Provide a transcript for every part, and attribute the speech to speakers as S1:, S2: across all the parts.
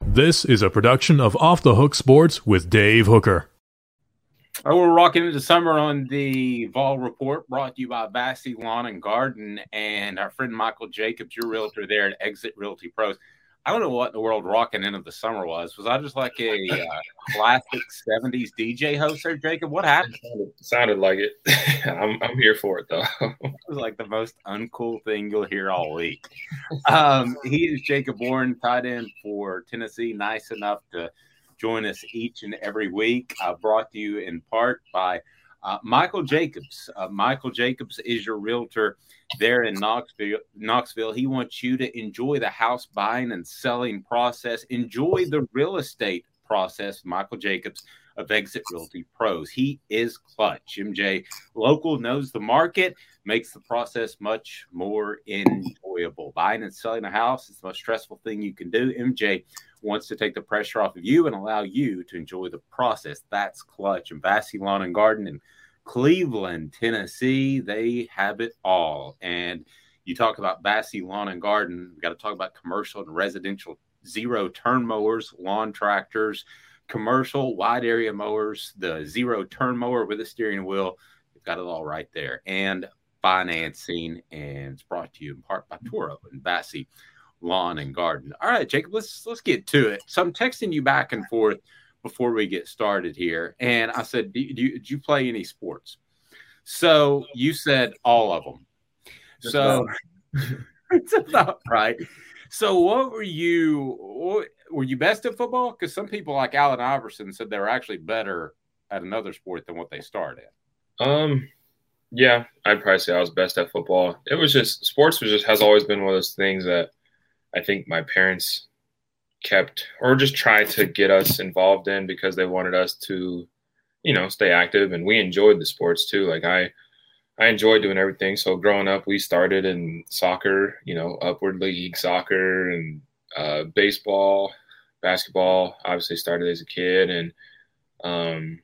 S1: This is a production of Off the Hook Sports with Dave Hooker.
S2: All right, we're rocking into summer on the Vol Report, brought to you by Bassey Lawn and Garden and our friend Michael Jacobs, your realtor there at Exit Realty Pros. I don't know what in the world rocking into the summer was. Was I just like a uh, classic '70s DJ host there, Jacob? What happened?
S3: Sounded, sounded like it. I'm, I'm here for it though.
S2: it was like the most uncool thing you'll hear all week. Um, he is Jacob Warren, tight end for Tennessee. Nice enough to join us each and every week. Uh, brought to you in part by uh, Michael Jacobs. Uh, Michael Jacobs is your realtor there in Knoxville. Knoxville. He wants you to enjoy the house buying and selling process. Enjoy the real estate process. Michael Jacobs of Exit Realty Pros. He is clutch. MJ local knows the market, makes the process much more enjoyable. Buying and selling a house is the most stressful thing you can do. MJ wants to take the pressure off of you and allow you to enjoy the process. That's clutch. And Bassey Lawn and Garden in Cleveland, Tennessee, they have it all. And you talk about Bassey Lawn and Garden, we got to talk about commercial and residential zero turn mowers, lawn tractors, commercial wide area mowers, the zero turn mower with a steering wheel. You've got it all right there. And financing, and it's brought to you in part by Toro and Bassey Lawn and Garden. All right, Jacob, let's let's get to it. So I'm texting you back and forth before we get started here, and I said, "Do, do, do you play any sports?" So you said all of them. So it's about right. So what were you? Were you best at football? Because some people like Allen Iverson said they were actually better at another sport than what they started.
S3: Um, yeah, I'd probably say I was best at football. It was just sports was just has always been one of those things that I think my parents kept or just tried to get us involved in because they wanted us to, you know, stay active and we enjoyed the sports too. Like I I enjoyed doing everything. So growing up, we started in soccer, you know, upward league soccer and uh, baseball, basketball. Obviously, started as a kid and um,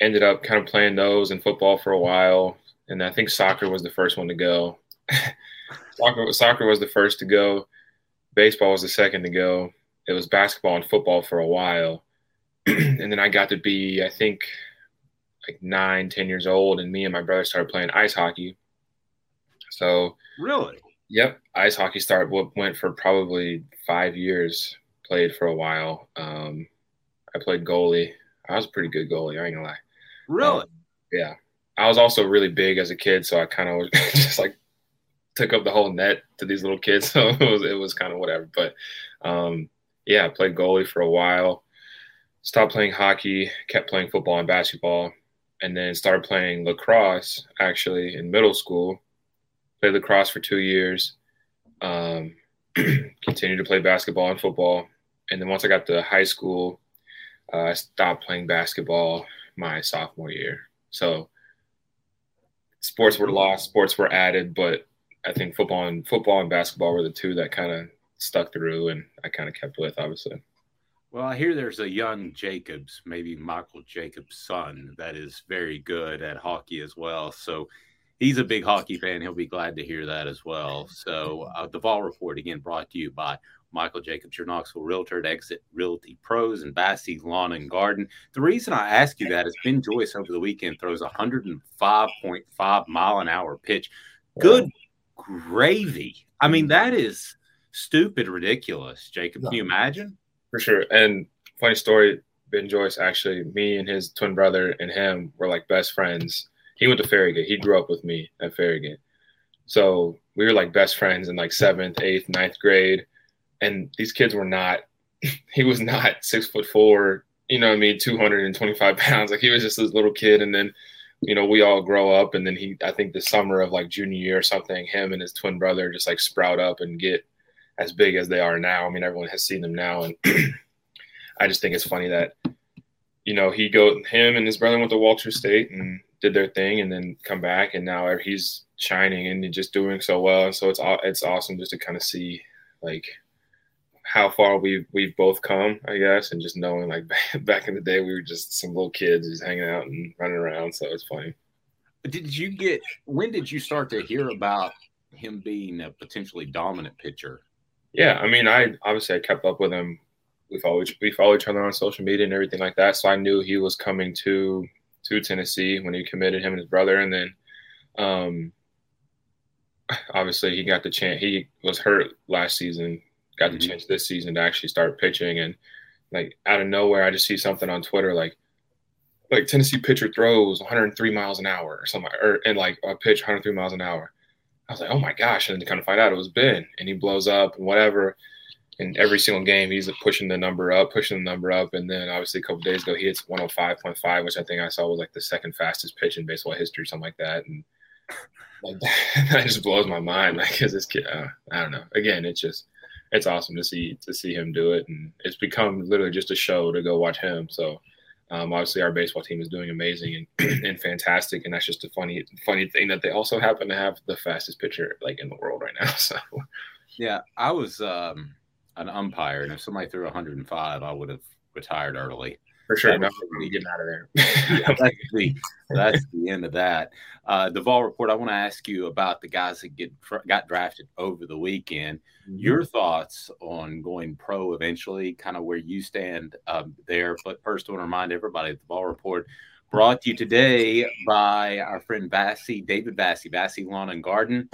S3: ended up kind of playing those and football for a while. And I think soccer was the first one to go. soccer, soccer was the first to go. Baseball was the second to go. It was basketball and football for a while. and then I got to be, I think, like nine, ten years old, and me and my brother started playing ice hockey. So
S2: really,
S3: yep, ice hockey started went for probably five years. Played for a while. Um, I played goalie. I was a pretty good goalie. I ain't gonna lie.
S2: Really?
S3: Um, yeah. I was also really big as a kid, so I kind of just like took up the whole net to these little kids. So it was it was kind of whatever. But um, yeah, I played goalie for a while. Stopped playing hockey. Kept playing football and basketball and then started playing lacrosse actually in middle school. Played lacrosse for two years. Um, continued to play basketball and football, and then once I got to high school, uh, I stopped playing basketball my sophomore year. So sports were lost, sports were added, but I think football and football and basketball were the two that kind of stuck through and I kind of kept with, obviously.
S2: Well, I hear there's a young Jacobs, maybe Michael Jacobs' son, that is very good at hockey as well. So he's a big hockey fan. He'll be glad to hear that as well. So uh, the Vol Report again brought to you by Michael Jacobs, your Knoxville Realtor at Exit Realty Pros and Bassey Lawn and Garden. The reason I ask you that is Ben Joyce over the weekend throws a 105.5 mile an hour pitch. Good gravy. I mean, mm-hmm. that is stupid ridiculous, Jacob. Can you imagine?
S3: For sure. And funny story, Ben Joyce actually, me and his twin brother and him were like best friends. He went to Farragut. He grew up with me at Farragut. So we were like best friends in like seventh, eighth, ninth grade. And these kids were not, he was not six foot four, you know what I mean, 225 pounds. Like he was just this little kid. And then, you know, we all grow up. And then he, I think the summer of like junior year or something, him and his twin brother just like sprout up and get as big as they are now. I mean, everyone has seen them now, and I just think it's funny that you know he go him and his brother went to Walters State and did their thing, and then come back, and now he's shining and just doing so well. And so it's it's awesome just to kind of see like how far we've we've both come, I guess, and just knowing like back in the day we were just some little kids just hanging out and running around. So it's funny.
S2: Did you get when did you start to hear about him being a potentially dominant pitcher
S3: yeah, I mean, I obviously I kept up with him. We follow we follow each other on social media and everything like that. So I knew he was coming to to Tennessee when he committed him and his brother, and then um, obviously he got the chance. He was hurt last season, got the mm-hmm. chance this season to actually start pitching, and like out of nowhere, I just see something on Twitter like like Tennessee pitcher throws 103 miles an hour or something, or and like a pitch 103 miles an hour. I was like, oh my gosh. And then to kind of find out it was Ben and he blows up and whatever. And every single game, he's pushing the number up, pushing the number up. And then obviously a couple days ago, he hits 105.5, which I think I saw was like the second fastest pitch in baseball history, something like that. And like that just blows my mind. Like, cause this kid, uh, I don't know. Again, it's just, it's awesome to see, to see him do it. And it's become literally just a show to go watch him. So, um, obviously, our baseball team is doing amazing and, and fantastic, and that's just a funny funny thing that they also happen to have the fastest pitcher like in the world right now. So,
S2: yeah, I was um, an umpire, and if somebody threw 105, I would have retired early.
S3: For sure, no, we get out of there.
S2: yeah, that's the that's the end of that. Uh, the Vol report. I want to ask you about the guys that get got drafted over the weekend. Mm-hmm. Your thoughts on going pro eventually, kind of where you stand um, there. But first, I want to remind everybody that the Vol report brought to you today by our friend Bassey, David Bassey, Bassey Lawn and Garden,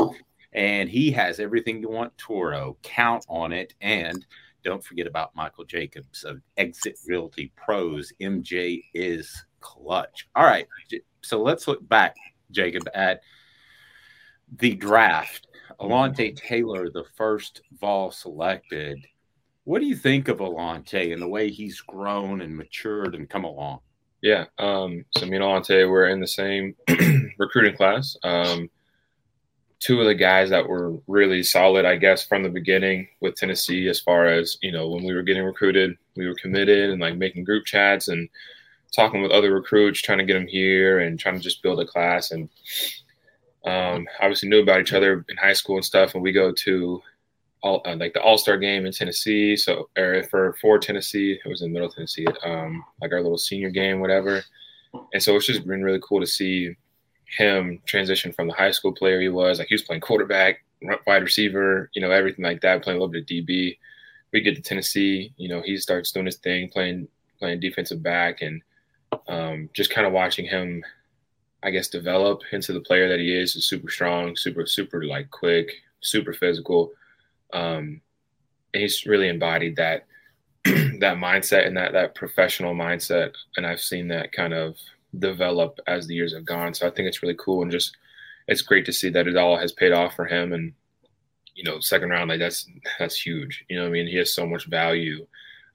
S2: and he has everything you want Toro. Count on it and don't forget about Michael Jacobs of Exit Realty Pros. MJ is clutch. All right. So let's look back, Jacob, at the draft. Alontae Taylor, the first Vol selected. What do you think of Alontae and the way he's grown and matured and come along?
S3: Yeah. Um, so me and Alontae were in the same recruiting class. Um, two of the guys that were really solid, I guess, from the beginning with Tennessee, as far as, you know, when we were getting recruited, we were committed and like making group chats and talking with other recruits, trying to get them here and trying to just build a class. And um, obviously knew about each other in high school and stuff. And we go to all, uh, like the All Star game in Tennessee. So, or for for Tennessee, it was in Middle Tennessee, um, like our little senior game, whatever. And so it's just been really cool to see him transition from the high school player he was. Like he was playing quarterback, wide receiver, you know, everything like that, playing a little bit of DB. We get to Tennessee, you know, he starts doing his thing, playing playing defensive back, and um, just kind of watching him, I guess, develop into the player that he is. Is super strong, super super like quick, super physical, um, and he's really embodied that that mindset and that that professional mindset. And I've seen that kind of develop as the years have gone. So I think it's really cool and just it's great to see that it all has paid off for him. And you know, second round like that's that's huge. You know, I mean, he has so much value,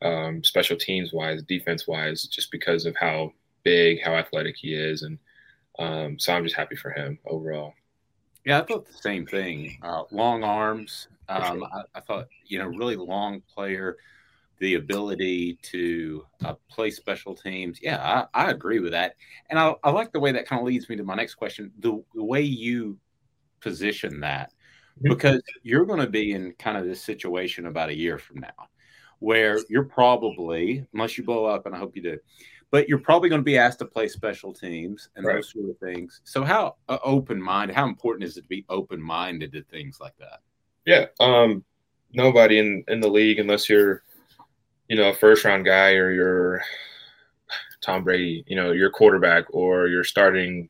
S3: um, special teams wise, defense wise, just because of how big, how athletic he is, and um, so I'm just happy for him overall.
S2: Yeah, I thought the same thing. Uh, long arms. Um, I, I, thought you know really long player the ability to uh, play special teams. Yeah, I, I agree with that. And I, I, like the way that kind of leads me to my next question the, the way you position that. mm-hmm. because you're going to be in kind of this situation about a year from now where you're probably, unless you blow up, and I hope you do, but you're probably going to be asked to play special teams and right. those sort of things. So, how uh, open minded, how important is it to be open minded to things like that?
S3: Yeah. Um, nobody in, in the league, unless you're, you know, a first round guy or you're Tom Brady, you know, your quarterback or you're starting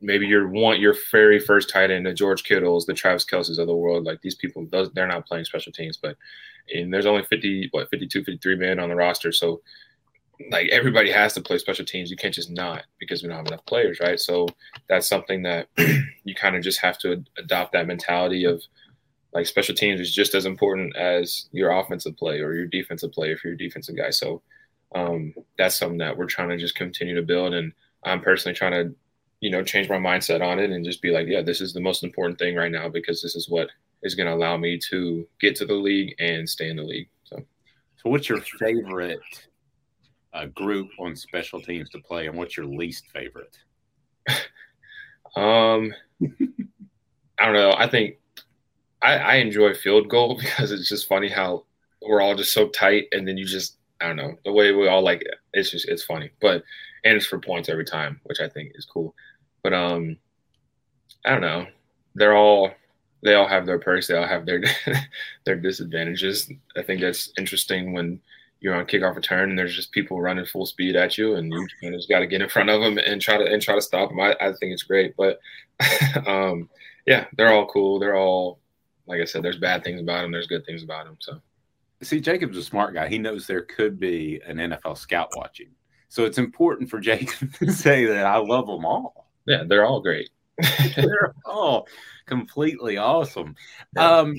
S3: maybe you're want your very first tight end, the George Kittles, the Travis Kelce's of the world. Like these people, they're not playing special teams, but and there's only 50, what, 52, 53 men on the roster. So like everybody has to play special teams. You can't just not because we don't have enough players, right? So that's something that you kind of just have to adopt that mentality of like special teams is just as important as your offensive play or your defensive play if you're a defensive guy. So um, that's something that we're trying to just continue to build. And I'm personally trying to, you know, change my mindset on it and just be like, yeah, this is the most important thing right now because this is what is going to allow me to get to the league and stay in the league. So,
S2: so what's your favorite uh, group on special teams to play, and what's your least favorite?
S3: um, I don't know. I think I, I enjoy field goal because it's just funny how we're all just so tight, and then you just I don't know the way we all like it. It's just it's funny, but and it's for points every time, which I think is cool. But um, I don't know. They're all they all have their perks. They all have their their disadvantages. I think that's interesting when you're on kickoff return and there's just people running full speed at you, and you, just got to get in front of them and try to and try to stop them. I, I think it's great, but um, yeah, they're all cool. They're all like I said. There's bad things about him, There's good things about him. So
S2: see, Jacob's a smart guy. He knows there could be an NFL scout watching. So it's important for Jacob to say that I love them all.
S3: Yeah, they're all great.
S2: they're all completely awesome. Um,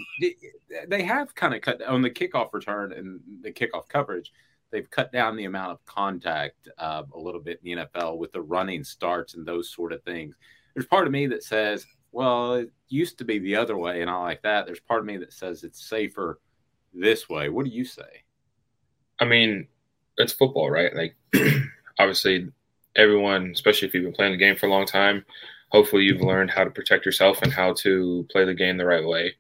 S2: they have kind of cut on the kickoff return and the kickoff coverage. They've cut down the amount of contact uh, a little bit in the NFL with the running starts and those sort of things. There's part of me that says, well, it used to be the other way, and I like that. There's part of me that says it's safer this way. What do you say?
S3: I mean, it's football, right? Like, obviously, everyone, especially if you've been playing the game for a long time, hopefully you've learned how to protect yourself and how to play the game the right way,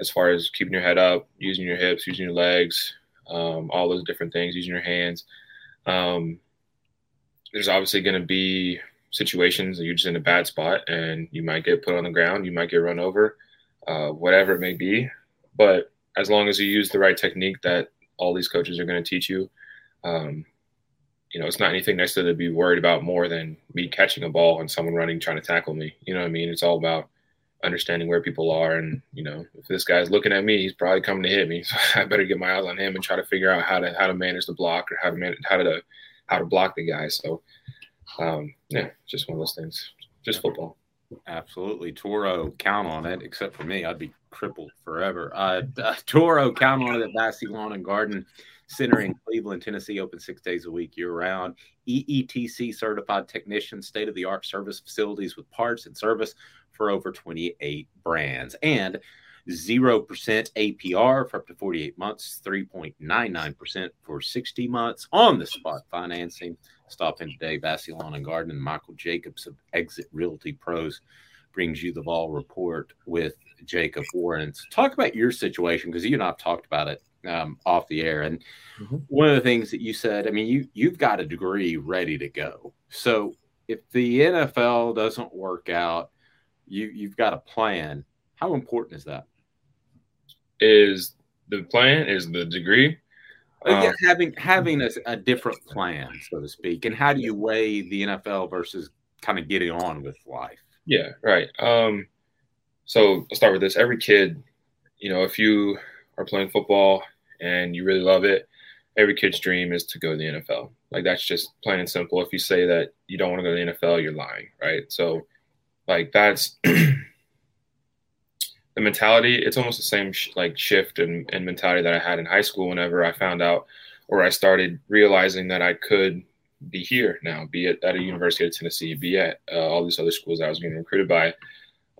S3: as far as keeping your head up, using your hips, using your legs, um, all those different things, using your hands. Um, there's obviously going to be situations you're just in a bad spot and you might get put on the ground, you might get run over, uh, whatever it may be. But as long as you use the right technique that all these coaches are going to teach you, um, you know, it's not anything necessarily to be worried about more than me catching a ball and someone running trying to tackle me. You know what I mean? It's all about understanding where people are, and you know, if this guy's looking at me, he's probably coming to hit me. So I better get my eyes on him and try to figure out how to how to manage the block or how to manage how to how to block the guy. So, um, yeah, just one of those things. Just football.
S2: Absolutely, Toro, count on it. Except for me, I'd be crippled forever. Uh, uh, Toro, count on it at Vassy Lawn and Garden Center in Cleveland, Tennessee, open six days a week, year round. EETC certified technician, state of the art service facilities with parts and service for over 28 brands. And 0% APR for up to 48 months, 3.99% for 60 months on the spot financing. Stop in today, Vassy Lawn and Garden. Michael Jacobs of Exit Realty Pros brings you the Vol report with Jacob Warren. So talk about your situation because you and I've talked about it um, off the air. And mm-hmm. one of the things that you said, I mean, you you've got a degree ready to go. So if the NFL doesn't work out, you you've got a plan. How important is that?
S3: Is the plan is the degree?
S2: Yeah, um, having having a, a, different plan, so to speak, and how do you weigh the NFL versus kind of getting on with life?
S3: Yeah, right. Um, so I'll start with this. Every kid, you know, if you are playing football and you really love it, every kid's dream is to go to the NFL. Like that's just plain and simple. If you say that you don't want to go to the NFL, you're lying, right? So, like that's the mentality. It's almost the same sh- like shift and, mentality that I had in high school. Whenever I found out, or I started realizing that I could be here now, be it at a University of Tennessee, be at uh, all these other schools I was being recruited by.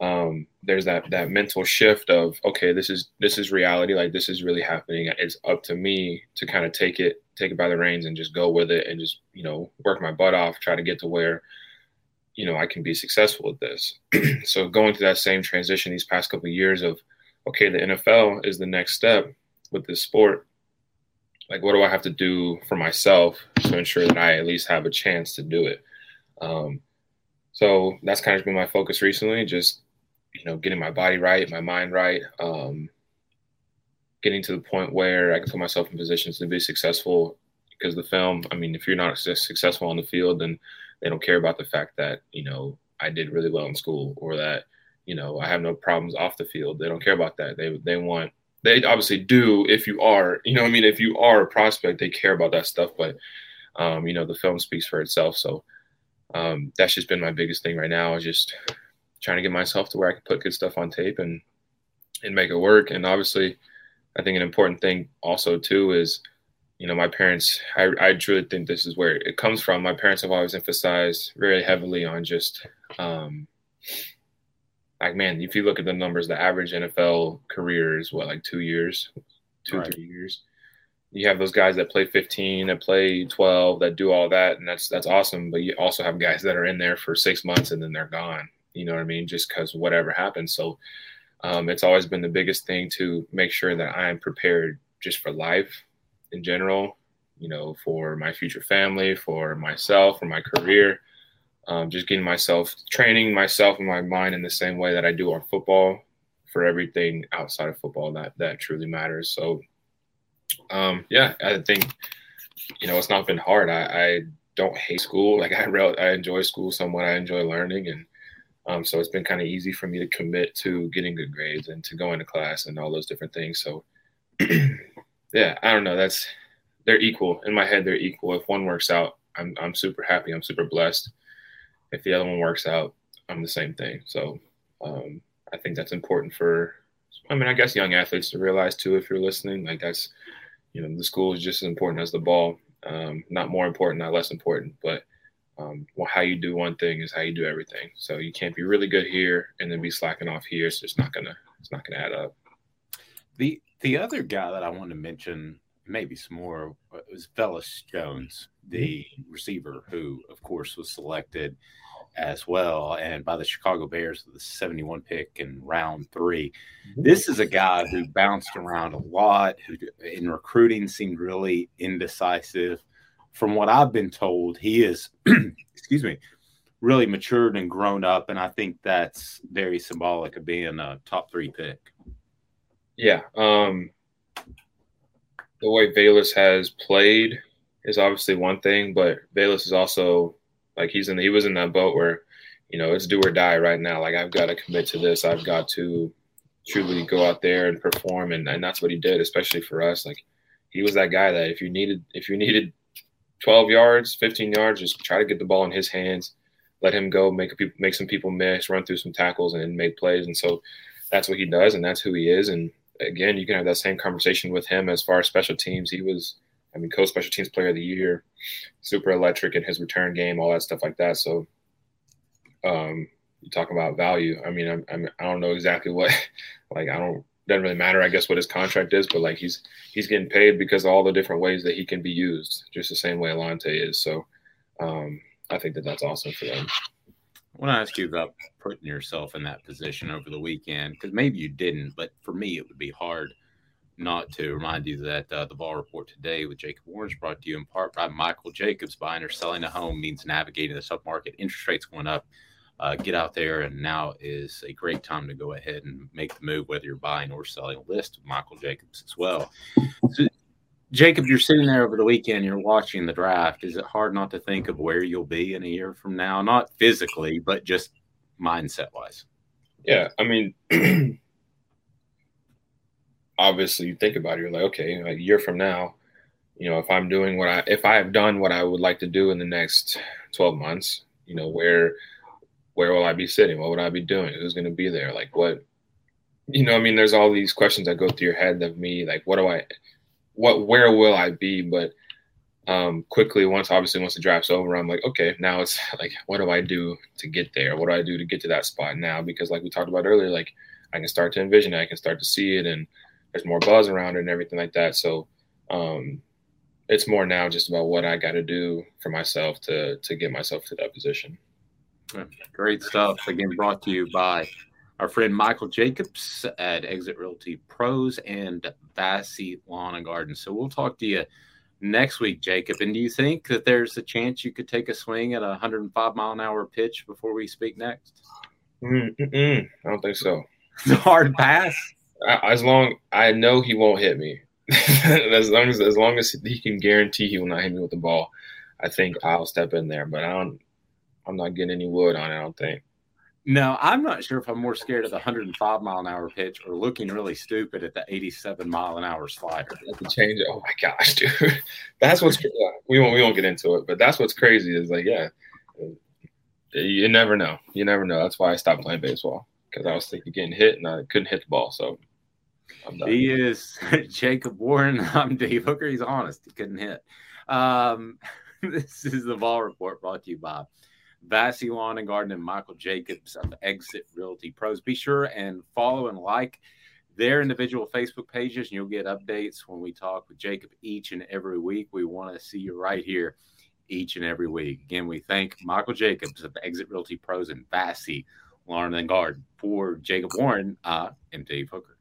S3: Um, there's that that mental shift of okay, this is this is reality. Like this is really happening. It's up to me to kind of take it take it by the reins and just go with it and just you know work my butt off, try to get to where you know, I can be successful at this. so going through that same transition these past couple of years of, okay, the NFL is the next step with this sport. Like, what do I have to do for myself to ensure that I at least have a chance to do it? Um, so that's kind of been my focus recently, just you know, getting my body right, my mind right, um, getting to the point where I can put myself in positions to be successful. Because the film, I mean, if you're not successful on the field, then they don't care about the fact that you know I did really well in school or that you know I have no problems off the field. They don't care about that. They they want they obviously do if you are you know I mean if you are a prospect they care about that stuff, but um, you know the film speaks for itself. So um, that's just been my biggest thing right now is just trying to get myself to where I can put good stuff on tape and and make it work. And obviously, I think an important thing also too is you know, my parents, I, I truly think this is where it comes from. My parents have always emphasized very heavily on just, um, like, man, if you look at the numbers, the average NFL career is what, like two years, two, right. three years. You have those guys that play 15, that play 12, that do all that, and that's that's awesome. But you also have guys that are in there for six months and then they're gone. You know what I mean? Just because whatever happens. So um, it's always been the biggest thing to make sure that I am prepared just for life in general, you know, for my future family, for myself, for my career. Um, just getting myself training myself and my mind in the same way that I do on football for everything outside of football that that truly matters. So, um, yeah, I think you know it's not been hard. I, I don't hate school. Like I re- I enjoy school somewhat. I enjoy learning, and um, so it's been kind of easy for me to commit to getting good grades and to going to class and all those different things. So yeah, I don't know. That's they're equal in my head. They're equal. If one works out, I'm I'm super happy. I'm super blessed. If the other one works out, I'm the same thing. So um, I think that's important for. I mean, I guess young athletes to realize too. If you're listening, like that's you know the school is just as important as the ball. Um, not more important, not less important, but um, well, how you do one thing is how you do everything. So you can't be really good here and then be slacking off here. It's just not gonna it's not gonna add up.
S2: The the other guy that I want to mention, maybe some more, uh, was Velus Jones, the mm-hmm. receiver, who, of course, was selected as well and by the Chicago Bears with the 71 pick in round 3 mm-hmm. This is a guy who bounced around a lot, who in recruiting seemed really indecisive. From what I've been told, he is, excuse me, really matured and grown up. And I think that's very symbolic of being a top three pick.
S3: Yeah. Um, the way Velus has played is obviously one thing, but Velus is also like he's in he was in that boat where, you know, it's do or die right now. Like I've got to commit to this. I've got to truly go out there and perform and, and that's what he did, especially for us. Like he was that guy that if you needed if you needed 12 yards, 15 yards, just try to get the ball in his hands, let him go, make make some people miss, run through some tackles and make plays. And so that's what he does and that's who he is. And again, you can have that same conversation with him as far as special teams. He was, I mean, co special teams player of the year, super electric in his return game, all that stuff like that. So, um, you talk about value. I mean, I'm, I'm, I don't know exactly what, like, I don't, doesn't really matter, I guess, what his contract is, but like he's he's getting paid because of all the different ways that he can be used, just the same way Alontae is. So, um, I think that that's awesome for them.
S2: I want to ask you about putting yourself in that position over the weekend because maybe you didn't, but for me, it would be hard not to remind you that uh, the Vol report today with Jacob Warren brought to you in part by Michael Jacobs. Buying or selling a home means navigating the submarket. Interest rates going up. Uh, get out there, and now is a great time to go ahead and make the move, whether you're buying or selling. A list Michael Jacobs as well. So Jacob, you're sitting there over the weekend, you're watching the draft. Is it hard not to think of where you'll be in a year from now? Not physically, but just mindset wise.
S3: Yeah. I mean, obviously, you think about it, you're like, okay, a year from now, you know, if I'm doing what I, if I have done what I would like to do in the next 12 months, you know, where, where will I be sitting? What would I be doing? Who's going to be there? Like, what, you know, I mean, there's all these questions that go through your head of me, like, what do I, what where will I be? But um, quickly, once obviously once the draft's over, I'm like, okay, now it's like, what do I do to get there? What do I do to get to that spot now? Because like we talked about earlier, like I can start to envision it, I can start to see it, and there's more buzz around it and everything like that. So um, it's more now just about what I got to do for myself to to get myself to that position.
S2: Great stuff. Again, brought to you by our friend Michael Jacobs at Exit Realty Pros and Vassy Lawn and Garden. So we'll talk to you next week, Jacob. And do you think that there's a chance you could take a swing at a 105 mile an hour pitch before we speak next?
S3: Mm-mm, I don't think so.
S2: hard pass.
S3: As long I know he won't hit me. as long as as long as he can guarantee he will not hit me with the ball, I think I'll step in there. But I don't. I'm not getting any wood on it. I don't think.
S2: No, I'm not sure if I'm more scared of the 105 mile an hour pitch or looking really stupid at the 87 mile an hour slider.
S3: Change. Oh my gosh, dude, that's what's we won't we won't get into it, but that's what's crazy is like yeah, you never know. You never know. That's why I stopped playing baseball because I was thinking getting hit and I couldn't hit the ball. So
S2: he is Jacob Warren. I'm Dave Hooker. He's honest. He couldn't hit. Um, this is the Vol report brought to you by Vassy Lawn and Garden and Michael Jacobs of Exit Realty Pros. Be sure and follow and like their individual Facebook pages, and you'll get updates when we talk with Jacob each and every week. We want to see you right here each and every week. Again, we thank Michael Jacobs of Exit Realty Pros and Vassy Lawn and Garden for Jacob Warren uh, and Dave Hooker.